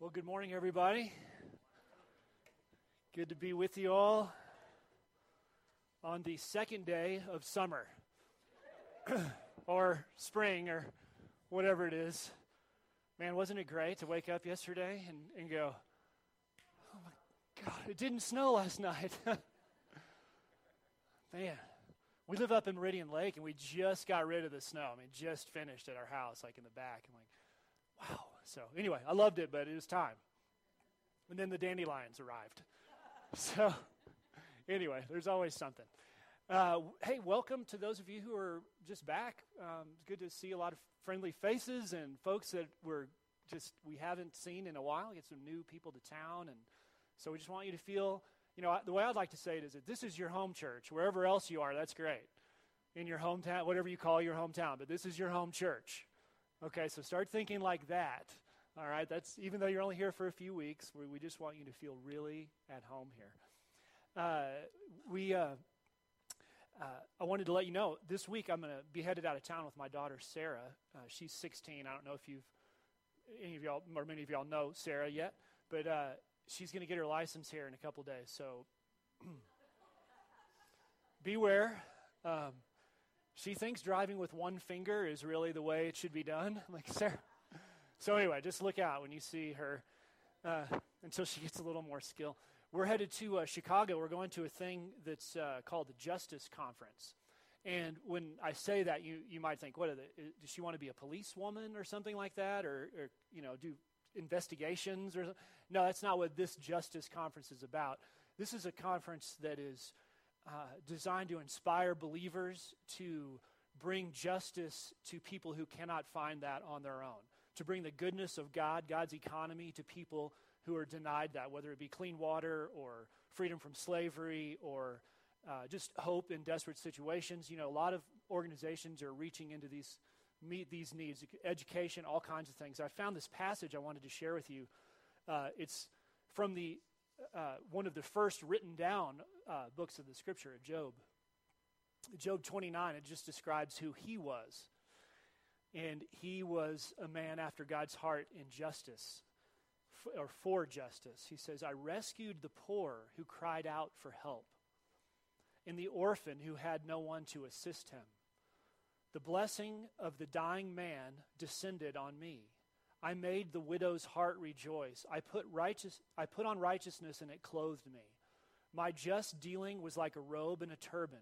Well, good morning, everybody. Good to be with you all on the second day of summer or spring or whatever it is. Man, wasn't it great to wake up yesterday and, and go, oh my God, it didn't snow last night. Man, we live up in Meridian Lake and we just got rid of the snow. I mean, just finished at our house, like in the back. I'm like, wow, so, anyway, I loved it, but it was time. And then the dandelions arrived. So, anyway, there's always something. Uh, hey, welcome to those of you who are just back. Um, it's good to see a lot of friendly faces and folks that we're just we haven't seen in a while. Get some new people to town, and so we just want you to feel. You know, the way I'd like to say it is that this is your home church. Wherever else you are, that's great. In your hometown, whatever you call your hometown, but this is your home church. Okay, so start thinking like that. All right, that's even though you're only here for a few weeks, we, we just want you to feel really at home here. Uh, we, uh, uh, I wanted to let you know this week I'm going to be headed out of town with my daughter Sarah. Uh, she's 16. I don't know if you've any of y'all or many of y'all know Sarah yet, but uh, she's going to get her license here in a couple days. So beware. Um, she thinks driving with one finger is really the way it should be done. I'm like, Sarah. So, anyway, just look out when you see her uh, until she gets a little more skill. We're headed to uh, Chicago. We're going to a thing that's uh, called the Justice Conference. And when I say that, you, you might think, what they, does she want to be a policewoman or something like that? Or, or you know, do investigations? or No, that's not what this Justice Conference is about. This is a conference that is uh, designed to inspire believers to bring justice to people who cannot find that on their own, to bring the goodness of God, God's economy, to people who are denied that, whether it be clean water or freedom from slavery or uh, just hope in desperate situations. You know, a lot of organizations are reaching into these meet these needs, education, all kinds of things. I found this passage I wanted to share with you. Uh, it's from the uh, one of the first written down uh, books of the scripture, Job. Job 29, it just describes who he was. And he was a man after God's heart in justice, f- or for justice. He says, I rescued the poor who cried out for help, and the orphan who had no one to assist him. The blessing of the dying man descended on me. I made the widow's heart rejoice. I put, righteous, I put on righteousness, and it clothed me. My just dealing was like a robe and a turban.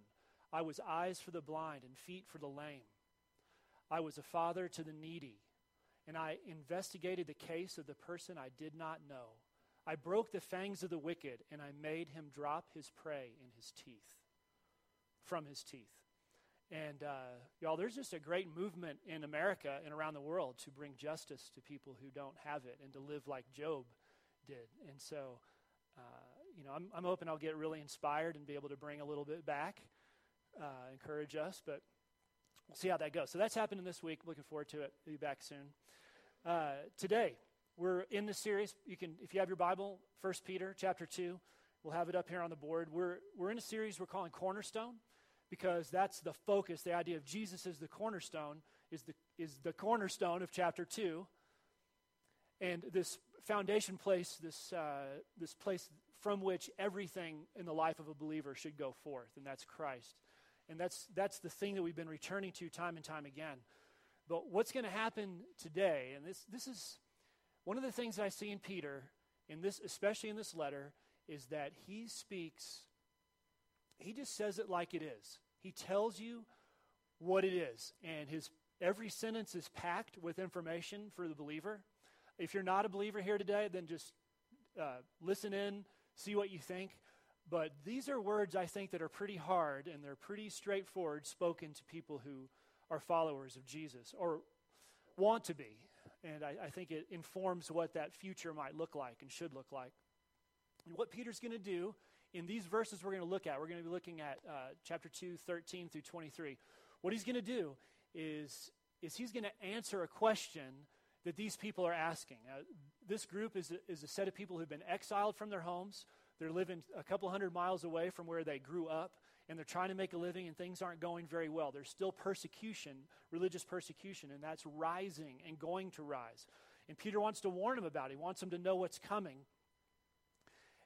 I was eyes for the blind and feet for the lame. I was a father to the needy, and I investigated the case of the person I did not know. I broke the fangs of the wicked, and I made him drop his prey in his teeth, from his teeth. And uh, y'all, there's just a great movement in America and around the world to bring justice to people who don't have it and to live like Job did. And so, uh, you know, I'm, I'm hoping I'll get really inspired and be able to bring a little bit back, uh, encourage us, but we'll see how that goes. So that's happening this week. Looking forward to it. We'll be back soon. Uh, today, we're in the series. You can, if you have your Bible, First Peter chapter 2, we'll have it up here on the board. We're, we're in a series we're calling Cornerstone because that's the focus. The idea of Jesus as the cornerstone is the, is the cornerstone of chapter 2. And this foundation place, this, uh, this place from which everything in the life of a believer should go forth, and that's Christ. And that's, that's the thing that we've been returning to time and time again. But what's going to happen today, and this, this is one of the things I see in Peter, in this, especially in this letter, is that he speaks he just says it like it is. He tells you what it is, and his every sentence is packed with information for the believer. If you're not a believer here today, then just uh, listen in, see what you think. But these are words I think that are pretty hard and they're pretty straightforward, spoken to people who are followers of Jesus or want to be. And I, I think it informs what that future might look like and should look like. And what Peter's going to do in these verses we're going to look at, we're going to be looking at uh, chapter 2, 13 through 23. What he's going to do is, is he's going to answer a question that these people are asking. Uh, this group is a, is a set of people who've been exiled from their homes. They're living a couple hundred miles away from where they grew up, and they're trying to make a living, and things aren't going very well. There's still persecution, religious persecution, and that's rising and going to rise. And Peter wants to warn them about it. He wants them to know what's coming.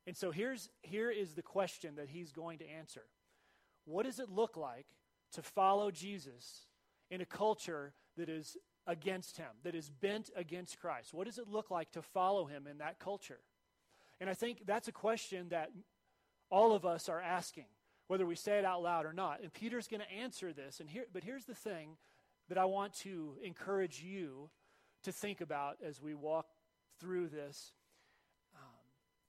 And so here's, here is the question that he's going to answer What does it look like to follow Jesus in a culture that is against him, that is bent against Christ? What does it look like to follow him in that culture? And I think that's a question that all of us are asking, whether we say it out loud or not. And Peter's going to answer this. And here, but here's the thing that I want to encourage you to think about as we walk through this.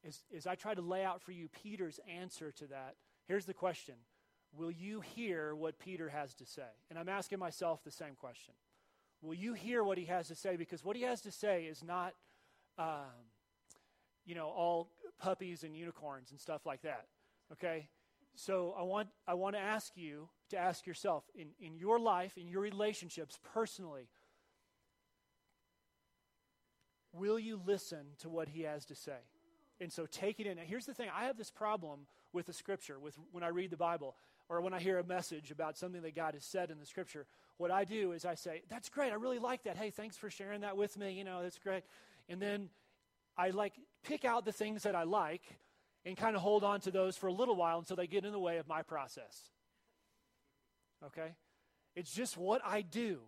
As, as I try to lay out for you Peter's answer to that, here's the question Will you hear what Peter has to say? And I'm asking myself the same question. Will you hear what he has to say? Because what he has to say is not, um, you know, all puppies and unicorns and stuff like that. Okay? So I want, I want to ask you to ask yourself in, in your life, in your relationships, personally, will you listen to what he has to say? And so take it in. Now, here's the thing I have this problem with the scripture, with when I read the Bible or when I hear a message about something that God has said in the scripture. What I do is I say, That's great. I really like that. Hey, thanks for sharing that with me. You know, that's great. And then I like pick out the things that I like and kind of hold on to those for a little while until they get in the way of my process. Okay? It's just what I do.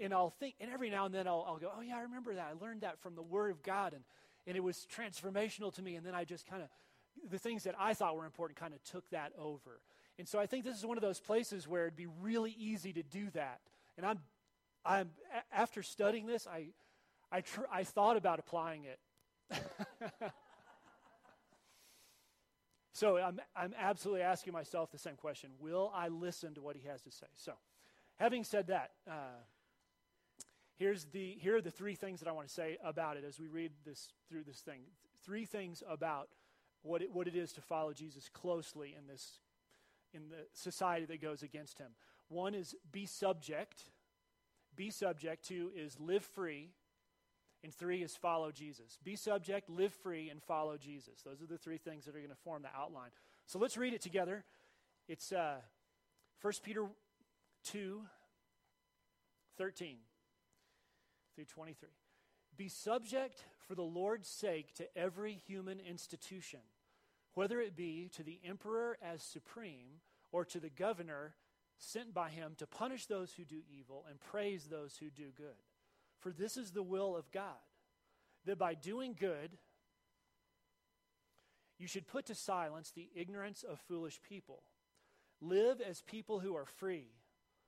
And I'll think, and every now and then I'll, I'll go, oh, yeah, I remember that. I learned that from the Word of God, and, and it was transformational to me. And then I just kind of, the things that I thought were important kind of took that over. And so I think this is one of those places where it'd be really easy to do that. And I'm, I'm after studying this, I, I, tr- I thought about applying it. So I'm, I'm absolutely asking myself the same question Will I listen to what he has to say? So, having said that, uh, here's the, here are the three things that I want to say about it as we read this through this thing. Three things about what it, what it is to follow Jesus closely in this in the society that goes against him. One is be subject. Be subject. Two is live free. And three is follow Jesus. Be subject, live free, and follow Jesus. Those are the three things that are going to form the outline. So let's read it together. It's uh, 1 Peter 2 13 through 23. Be subject for the Lord's sake to every human institution, whether it be to the emperor as supreme or to the governor sent by him to punish those who do evil and praise those who do good. For this is the will of God, that by doing good, you should put to silence the ignorance of foolish people. Live as people who are free,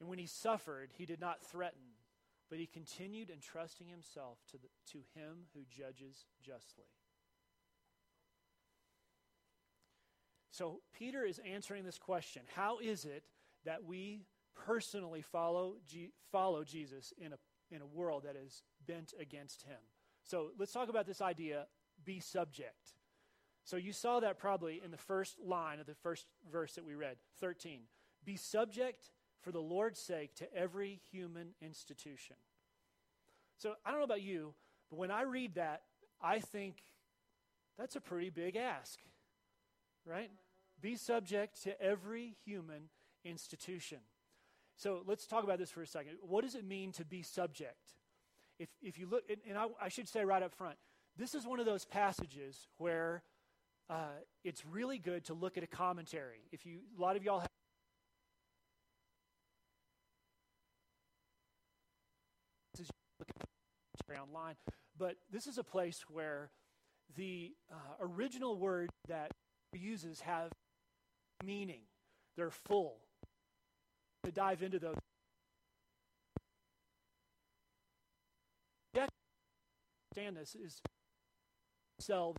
And when he suffered, he did not threaten, but he continued entrusting himself to, the, to him who judges justly. So Peter is answering this question How is it that we personally follow, G- follow Jesus in a in a world that is bent against him. So let's talk about this idea be subject. So you saw that probably in the first line of the first verse that we read, 13. Be subject for the Lord's sake to every human institution. So I don't know about you, but when I read that, I think that's a pretty big ask, right? Be subject to every human institution. So let's talk about this for a second. What does it mean to be subject? If, if you look, and I, I should say right up front, this is one of those passages where uh, it's really good to look at a commentary. If you, a lot of y'all have online, but this is a place where the uh, original word that uses have meaning. They're full. To dive into those. Understand this is selves.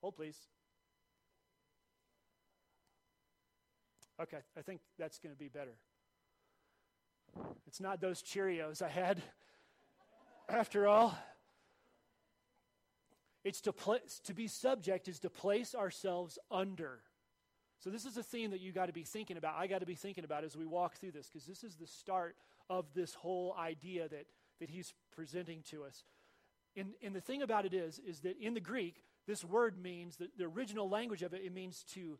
Hold, please. Okay, I think that's going to be better. It's not those Cheerios I had, after all. It's to, pl- to be subject is to place ourselves under. So, this is a theme that you got to be thinking about. I got to be thinking about as we walk through this, because this is the start of this whole idea that, that he's presenting to us. And, and the thing about it is, is that in the Greek, this word means, that the original language of it, it means to,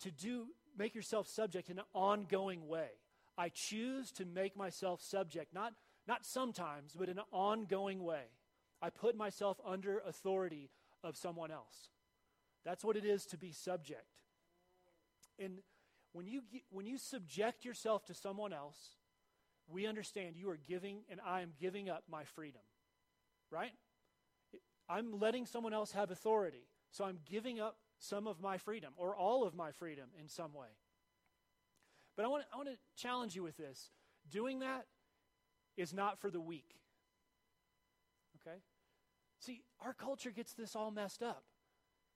to do, make yourself subject in an ongoing way. I choose to make myself subject, not, not sometimes, but in an ongoing way. I put myself under authority of someone else. That's what it is to be subject. And when you, when you subject yourself to someone else, we understand you are giving, and I am giving up my freedom. Right? I'm letting someone else have authority. So I'm giving up some of my freedom, or all of my freedom in some way. But I want, I want to challenge you with this. Doing that is not for the weak. Okay? See, our culture gets this all messed up.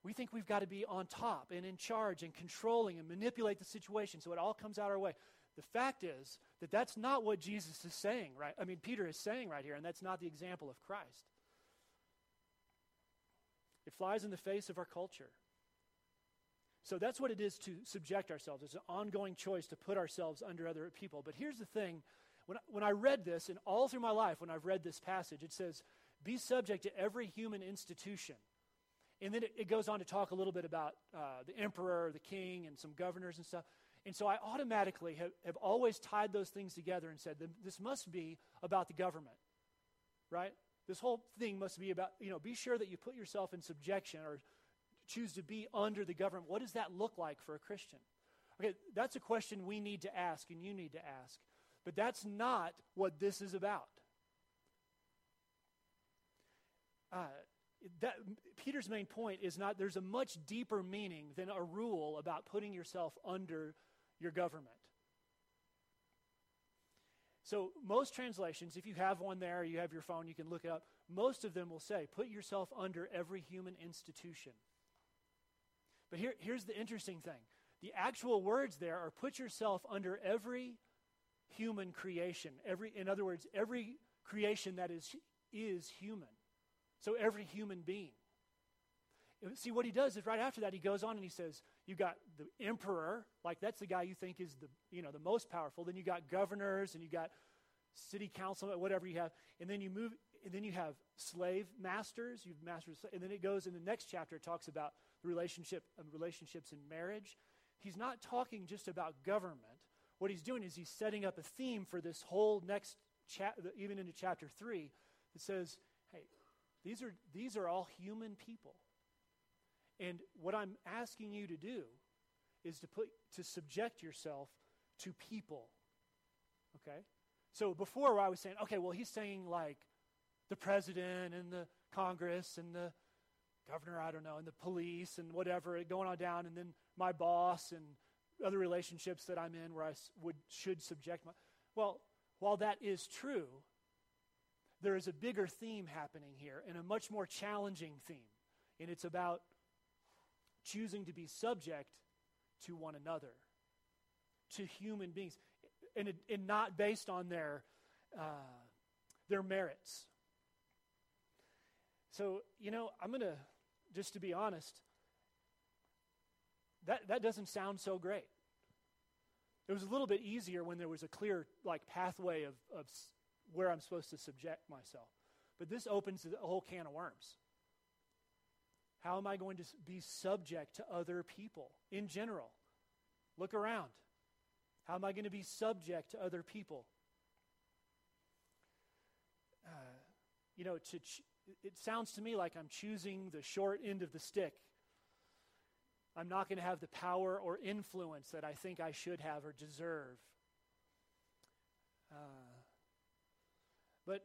We think we've got to be on top and in charge and controlling and manipulate the situation so it all comes out our way. The fact is that that's not what Jesus is saying, right? I mean, Peter is saying right here, and that's not the example of Christ. It flies in the face of our culture. So that's what it is to subject ourselves. It's an ongoing choice to put ourselves under other people. But here's the thing when when I read this, and all through my life, when I've read this passage, it says, be subject to every human institution. And then it, it goes on to talk a little bit about uh, the emperor, the king, and some governors and stuff. And so I automatically have, have always tied those things together and said, this must be about the government, right? This whole thing must be about, you know, be sure that you put yourself in subjection or choose to be under the government. What does that look like for a Christian? Okay, that's a question we need to ask and you need to ask. But that's not what this is about. Uh, that, Peter's main point is not, there's a much deeper meaning than a rule about putting yourself under your government. So, most translations, if you have one there, you have your phone, you can look it up. Most of them will say, put yourself under every human institution. But here, here's the interesting thing the actual words there are put yourself under every human creation. Every, in other words, every creation that is, is human. So every human being. See, what he does is right after that, he goes on and he says, You got the emperor, like that's the guy you think is the, you know, the most powerful. Then you got governors and you got city council, whatever you have. And then you move, and then you have slave masters, you've masters, and then it goes in the next chapter, it talks about relationship, um, relationships in marriage. He's not talking just about government. What he's doing is he's setting up a theme for this whole next even into chapter 3, that says, hey, these are, these are all human people. And what I'm asking you to do is to put to subject yourself to people. Okay? So before I was saying, okay, well he's saying like the president and the Congress and the governor, I don't know, and the police and whatever going on down, and then my boss and other relationships that I'm in where I would should subject my. Well, while that is true, there is a bigger theme happening here and a much more challenging theme. And it's about choosing to be subject to one another, to human beings, and, and not based on their, uh, their merits. So, you know, I'm going to, just to be honest, that, that doesn't sound so great. It was a little bit easier when there was a clear like pathway of, of where I'm supposed to subject myself. But this opens a whole can of worms. How am I going to be subject to other people in general? Look around. How am I going to be subject to other people? Uh, you know, to ch- it sounds to me like I'm choosing the short end of the stick. I'm not going to have the power or influence that I think I should have or deserve. Uh, But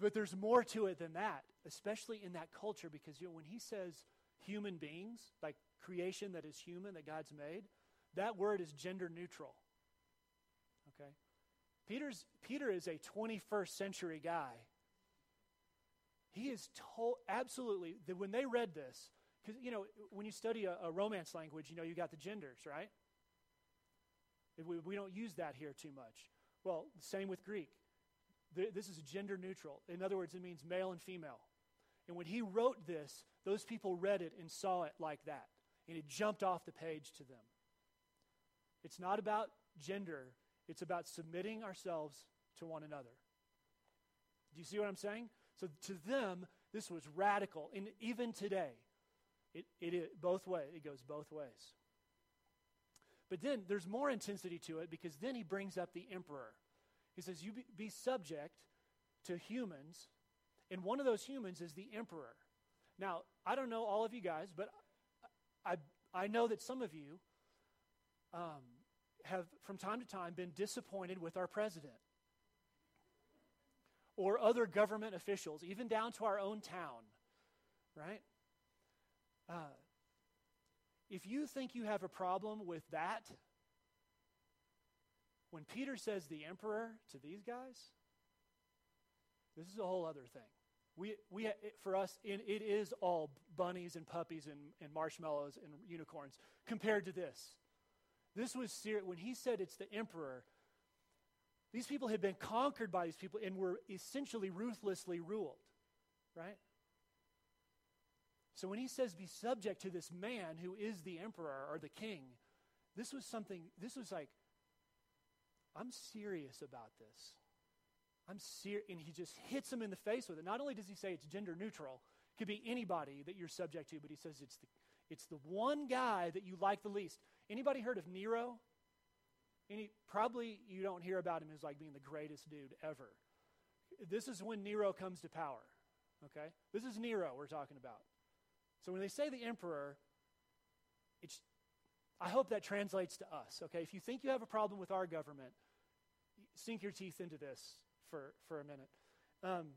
but there's more to it than that, especially in that culture, because you know, when he says human beings, like creation that is human that God's made, that word is gender neutral. Okay? Peter's, Peter is a 21st century guy. He is told, absolutely, that when they read this, because, you know, when you study a, a, romance language, you know, you got the genders, right? We, we don't use that here too much. Well, same with Greek. This is gender neutral. In other words, it means male and female. And when he wrote this, those people read it and saw it like that. And it jumped off the page to them. It's not about gender, it's about submitting ourselves to one another. Do you see what I'm saying? So to them, this was radical. And even today, it, it, it both way it goes both ways. But then there's more intensity to it because then he brings up the emperor. He says, You be, be subject to humans, and one of those humans is the emperor. Now, I don't know all of you guys, but I, I know that some of you um, have, from time to time, been disappointed with our president or other government officials, even down to our own town, right? Uh, if you think you have a problem with that, when Peter says the emperor to these guys, this is a whole other thing. We, we, it, for us, it, it is all bunnies and puppies and, and marshmallows and unicorns compared to this. This was serious. When he said it's the emperor, these people had been conquered by these people and were essentially ruthlessly ruled, right? So when he says be subject to this man who is the emperor or the king, this was something, this was like, I'm serious about this. I'm serious. And he just hits him in the face with it. Not only does he say it's gender neutral, it could be anybody that you're subject to, but he says it's the, it's the one guy that you like the least. Anybody heard of Nero? Any, probably you don't hear about him as like being the greatest dude ever. This is when Nero comes to power. Okay? This is Nero we're talking about. So when they say the emperor, it's, I hope that translates to us. Okay? If you think you have a problem with our government, sink your teeth into this for, for a minute. Um,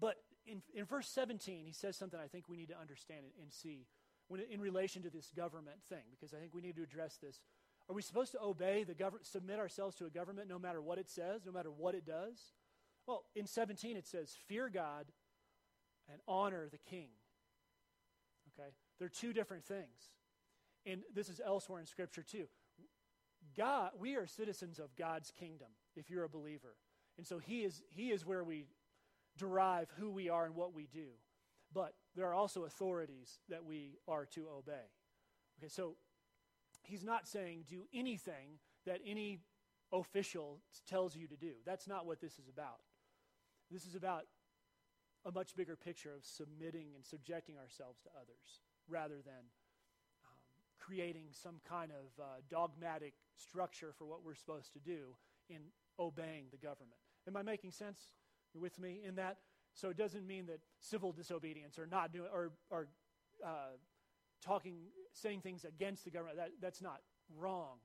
but in, in verse 17, he says something I think we need to understand and see when, in relation to this government thing, because I think we need to address this. Are we supposed to obey the government, submit ourselves to a government no matter what it says, no matter what it does? Well, in 17 it says, fear God and honor the king. Okay? They're two different things. And this is elsewhere in Scripture too. God, we are citizens of God's kingdom if you're a believer. And so he is, he is where we derive who we are and what we do. But there are also authorities that we are to obey. Okay, so he's not saying do anything that any official tells you to do. That's not what this is about. This is about a much bigger picture of submitting and subjecting ourselves to others rather than um, creating some kind of uh, dogmatic structure for what we're supposed to do in obeying the government. Am I making sense You're with me in that? So it doesn't mean that civil disobedience or not doing or, or uh, talking, saying things against the government. That, that's not wrong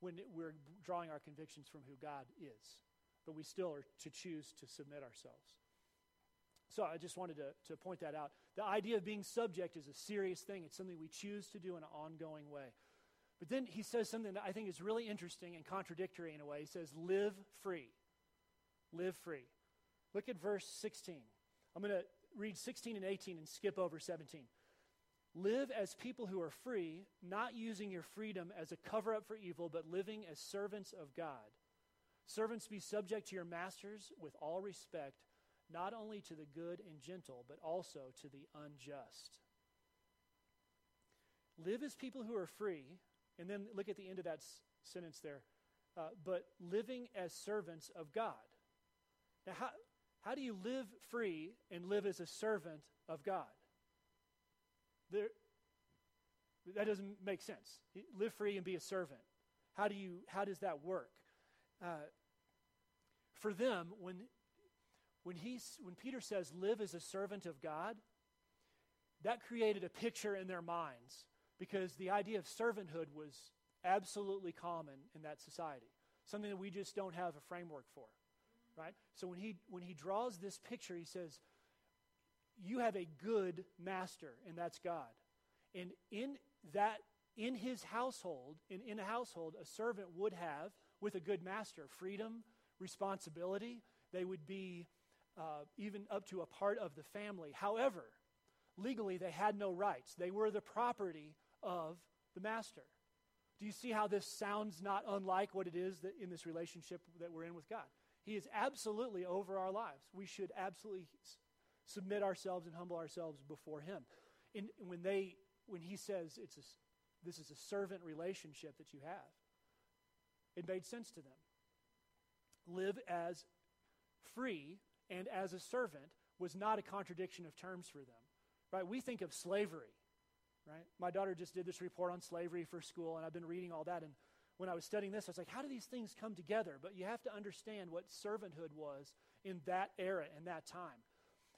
when we're drawing our convictions from who God is. But we still are to choose to submit ourselves. So I just wanted to, to point that out. The idea of being subject is a serious thing. It's something we choose to do in an ongoing way. But then he says something that I think is really interesting and contradictory in a way. He says, live free live free. Look at verse 16. I'm going to read 16 and 18 and skip over 17. Live as people who are free, not using your freedom as a cover up for evil, but living as servants of God. Servants, be subject to your masters with all respect, not only to the good and gentle, but also to the unjust. Live as people who are free, and then look at the end of that s- sentence there, uh, but living as servants of God. Now, how, how do you live free and live as a servant of God? There, that doesn't make sense. Live free and be a servant. How, do you, how does that work? Uh, for them, when, when, he, when Peter says, live as a servant of God, that created a picture in their minds because the idea of servanthood was absolutely common in that society, something that we just don't have a framework for. right? So when he, when he draws this picture, he says, You have a good master, and that's God. And in that, in his household, in, in a household, a servant would have, with a good master, freedom, responsibility. They would be uh, even up to a part of the family. However, legally, they had no rights. They were the property of the master. Do you see how this sounds not unlike what it is that in this relationship that we're in with God? He is absolutely over our lives. We should absolutely submit ourselves and humble ourselves before Him. And when they, when He says it's a, this is a servant relationship that you have, it made sense to them. Live as free and as a servant was not a contradiction of terms for them. Right? We think of slavery. Right? My daughter just did this report on slavery for school, and I've been reading all that. And when I was studying this, I was like, how do these things come together? But you have to understand what servanthood was in that era and that time.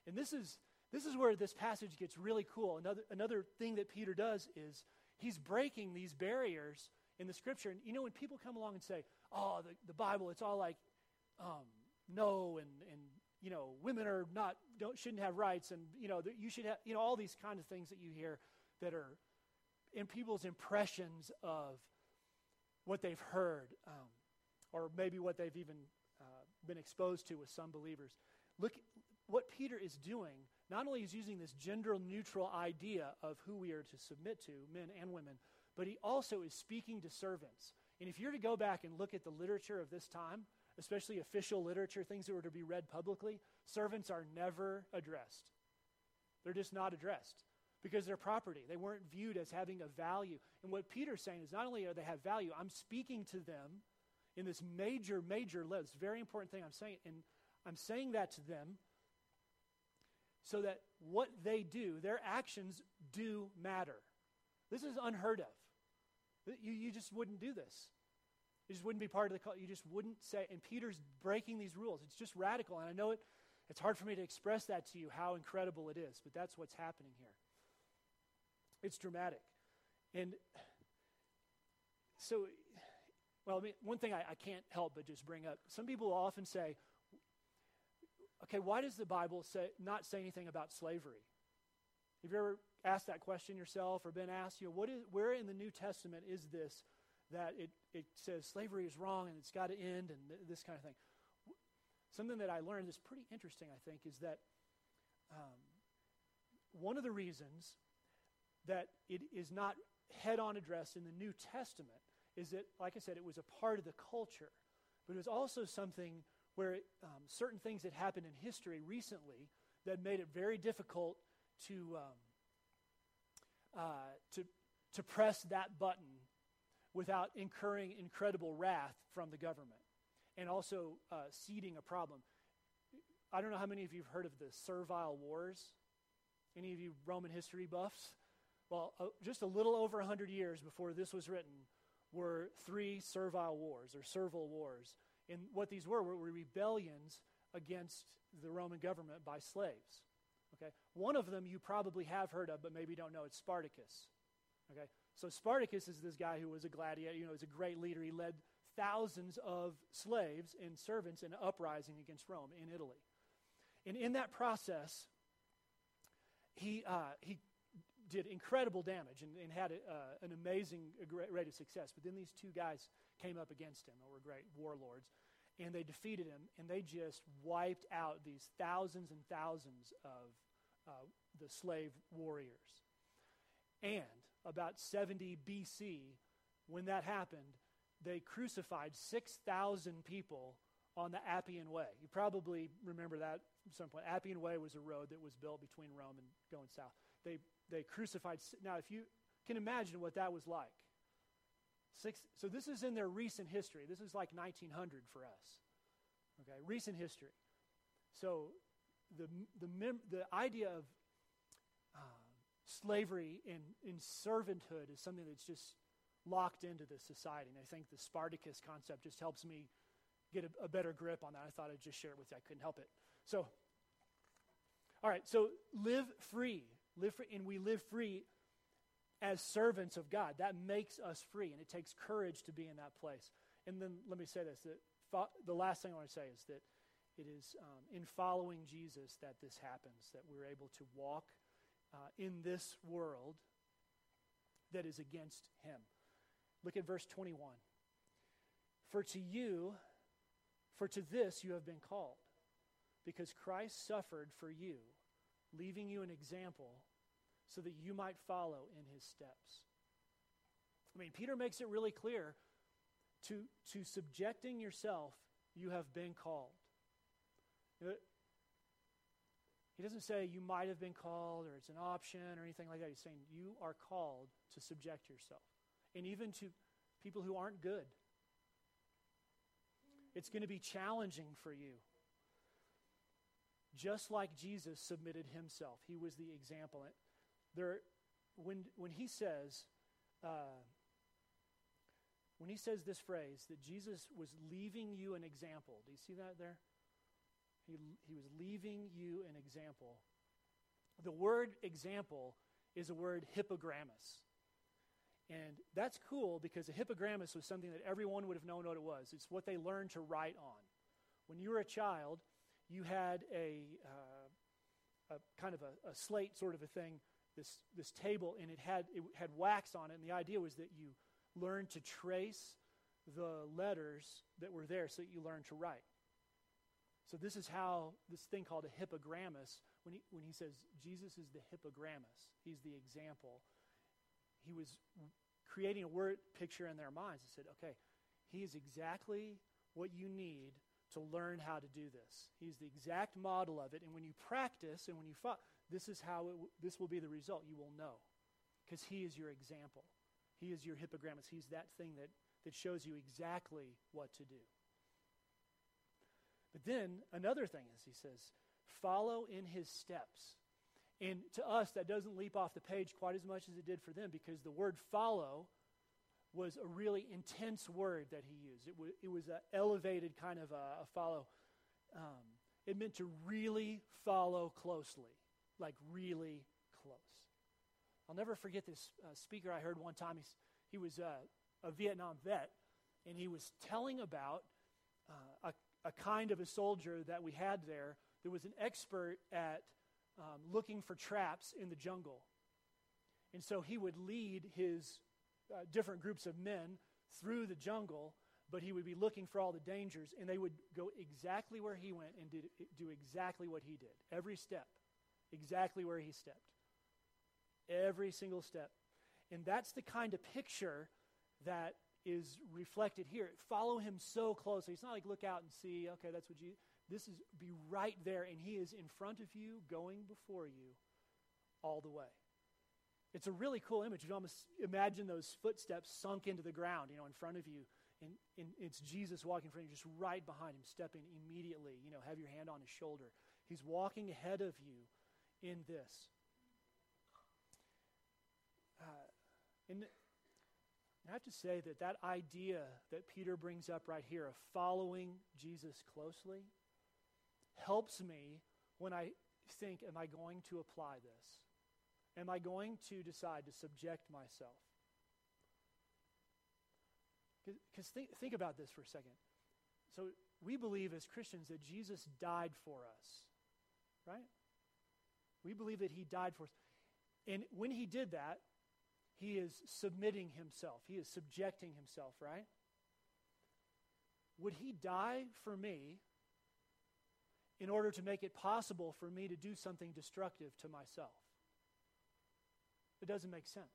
And this is, this is where this passage gets really cool. Another, another thing that Peter does is he's breaking these barriers in the scripture. And you know, when people come along and say, oh, the, the Bible, it's all like, um, no, and, and, you know, women are not, don't, shouldn't have rights, and, you know, you should have, you know, all these kind of things that you hear that are in people's impressions of what they've heard, um, or maybe what they've even uh, been exposed to with some believers. Look, what Peter is doing, not only is using this gender neutral idea of who we are to submit to, men and women, but he also is speaking to servants. And if you're to go back and look at the literature of this time, especially official literature, things that were to be read publicly, servants are never addressed. They're just not addressed because they're property. They weren't viewed as having a value. And what Peter's saying is not only are they have value, I'm speaking to them in this major, major list. Very important thing I'm saying. And I'm saying that to them so that what they do, their actions do matter. This is unheard of. You, you just wouldn't do this. You just wouldn't be part of the cult. You just wouldn't say. And Peter's breaking these rules. It's just radical. And I know it, it's hard for me to express that to you, how incredible it is, but that's what's happening here. It's dramatic. And so, well, I mean, one thing I, I can't help but just bring up some people often say, okay, why does the Bible say, not say anything about slavery? Have you ever asked that question yourself or been asked, you know, what is, where in the New Testament is this that it, it says slavery is wrong and it's got to end and th- this kind of thing? Something that I learned that's pretty interesting, I think, is that um, one of the reasons that it is not head on addressed in the New Testament is that, like I said, it was a part of the culture, but it was also something where um, certain things that happened in history recently that made it very difficult to, um, uh, to, to press that button without incurring incredible wrath from the government and also uh, seeding a problem. I don't know how many of you have heard of the Servile Wars. Any of you Roman history buffs? Well, uh, just a little over 100 years before this was written were three servile wars or servile wars. And what these were were rebellions against the Roman government by slaves. Okay? One of them you probably have heard of, but maybe don't know. It's Spartacus. Okay? So Spartacus is this guy who was a gladiator, you know, was a great leader. He led thousands of slaves and servants in an uprising against Rome in Italy. And in that process, he, uh, he did incredible damage and, and had a, uh, an amazing rate of success. But then these two guys came up against him, who were great warlords, and they defeated him, and they just wiped out these thousands and thousands of uh, the slave warriors. And about 70 BC, when that happened, they crucified 6,000 people on the Appian Way. You probably remember that at some point. Appian Way was a road that was built between Rome and going south. They they crucified. Now, if you can imagine what that was like. Six, so this is in their recent history. This is like 1900 for us. Okay, recent history. So the, the, mem, the idea of uh, slavery in, in servanthood is something that's just locked into this society. And I think the Spartacus concept just helps me get a, a better grip on that. I thought I'd just share it with you. I couldn't help it. So, all right, so live free live free, and we live free as servants of God. That makes us free, and it takes courage to be in that place. And then let me say this: that the last thing I want to say is that it is um, in following Jesus that this happens, that we're able to walk uh, in this world that is against him. Look at verse 21. For to you, for to this you have been called, because Christ suffered for you, leaving you an example so that you might follow in his steps. I mean, Peter makes it really clear to, to subjecting yourself, you have been called. He doesn't say you might have been called or it's an option or anything like that. He's saying you are called to subject yourself. And even to people who aren't good. It's going to be challenging for you. Just like Jesus submitted himself, he was the example. There, when, when he says, uh, when he says this phrase, that Jesus was leaving you an example, do you see that there? He, he was leaving you an example. The word example is a word hypogrammos. And that's cool because a hypogrammos was something that everyone would have known what it was. It's what they learned to write on. When you were a child, you had a, uh, a kind of a, a, slate sort of a thing, this, this table, and it had, it had wax on it. And the idea was that you learned to trace the letters that were there so that you learned to write. So this is how this thing called a hypogrammos, when he, when he says Jesus is the hypogrammos, he's the example, he was creating a word picture in their minds and said, okay, he is exactly what you need to learn how to do this. He's the exact model of it. And when you practice and when you follow, this is how w- this will be the result. You will know because he is your example. He is your hypogrammos. He's that thing that, that shows you exactly what to do. But then another thing is, he says, follow in his steps. And to us, that doesn't leap off the page quite as much as it did for them because the word follow was a really intense word that he used. It, w- it was an elevated kind of a, a follow. Um, it meant to really follow closely, like really close. I'll never forget this uh, speaker I heard one time. He's, he was uh, a Vietnam vet, and he was telling about uh, a a kind of a soldier that we had there that was an expert at um, looking for traps in the jungle. And so he would lead his uh, different groups of men through the jungle, but he would be looking for all the dangers, and they would go exactly where he went and did, do exactly what he did. Every step, exactly where he stepped. Every single step. And that's the kind of picture that is reflected here. Follow him so closely. It's not like look out and see, okay, that's what you. This is be right there, and he is in front of you, going before you all the way. It's a really cool image. You almost imagine those footsteps sunk into the ground, you know, in front of you. And, and it's Jesus walking in front of you, just right behind him, stepping immediately, you know, have your hand on his shoulder. He's walking ahead of you in this. Uh, and I have to say that that idea that Peter brings up right here of following Jesus closely helps me when I think, am I going to apply this? Am I going to decide to subject myself? Because think, think about this for a second. So, we believe as Christians that Jesus died for us, right? We believe that he died for us. And when he did that, he is submitting himself, he is subjecting himself, right? Would he die for me in order to make it possible for me to do something destructive to myself? It doesn't make sense.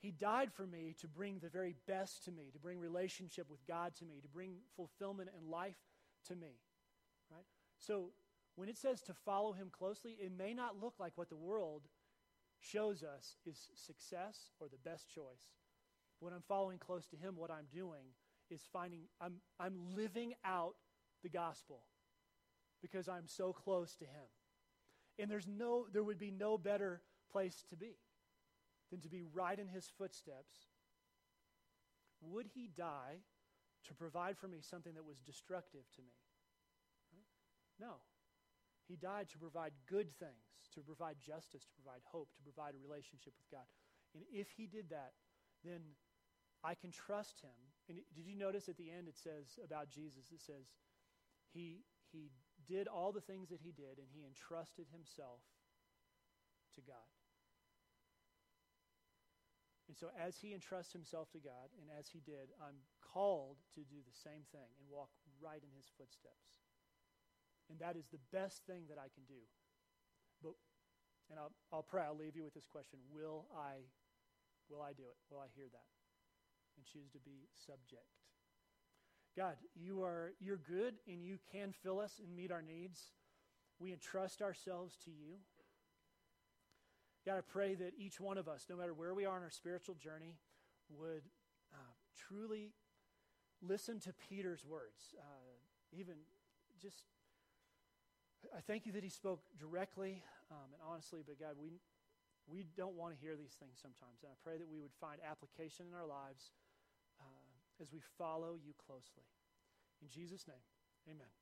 He died for me to bring the very best to me, to bring relationship with God to me, to bring fulfillment and life to me. Right? So when it says to follow him closely, it may not look like what the world shows us is success or the best choice. When I'm following close to Him, what I'm doing is finding, I'm, I'm living out the gospel because I'm so close to Him. And there's no, there would be no better place to be than to be right in His footsteps. Would He die to provide for me something that was destructive to me? No. He died to provide good things to provide justice, to provide hope, to provide a relationship with God. And if he did that, then I can trust him. And did you notice at the end it says about Jesus, it says, he, he did all the things that he did, and he entrusted himself to God. And so, as he entrusts himself to God, and as he did, I'm called to do the same thing and walk right in his footsteps. And that is the best thing that I can do. But, and I'll, I'll pray, I'll leave you with this question Will I, will I do it? Will I hear that? And choose to be subject. God, you are you're good and you can fill us and meet our needs. We entrust ourselves to you. God, I pray that each one of us, no matter where we are in our spiritual journey, would uh, truly listen to Peter's words. Uh, even just, I thank you that he spoke directly um, and honestly, but God, we, we don't want to hear these things sometimes. And I pray that we would find application in our lives uh, as we follow you closely. In Jesus' name, amen.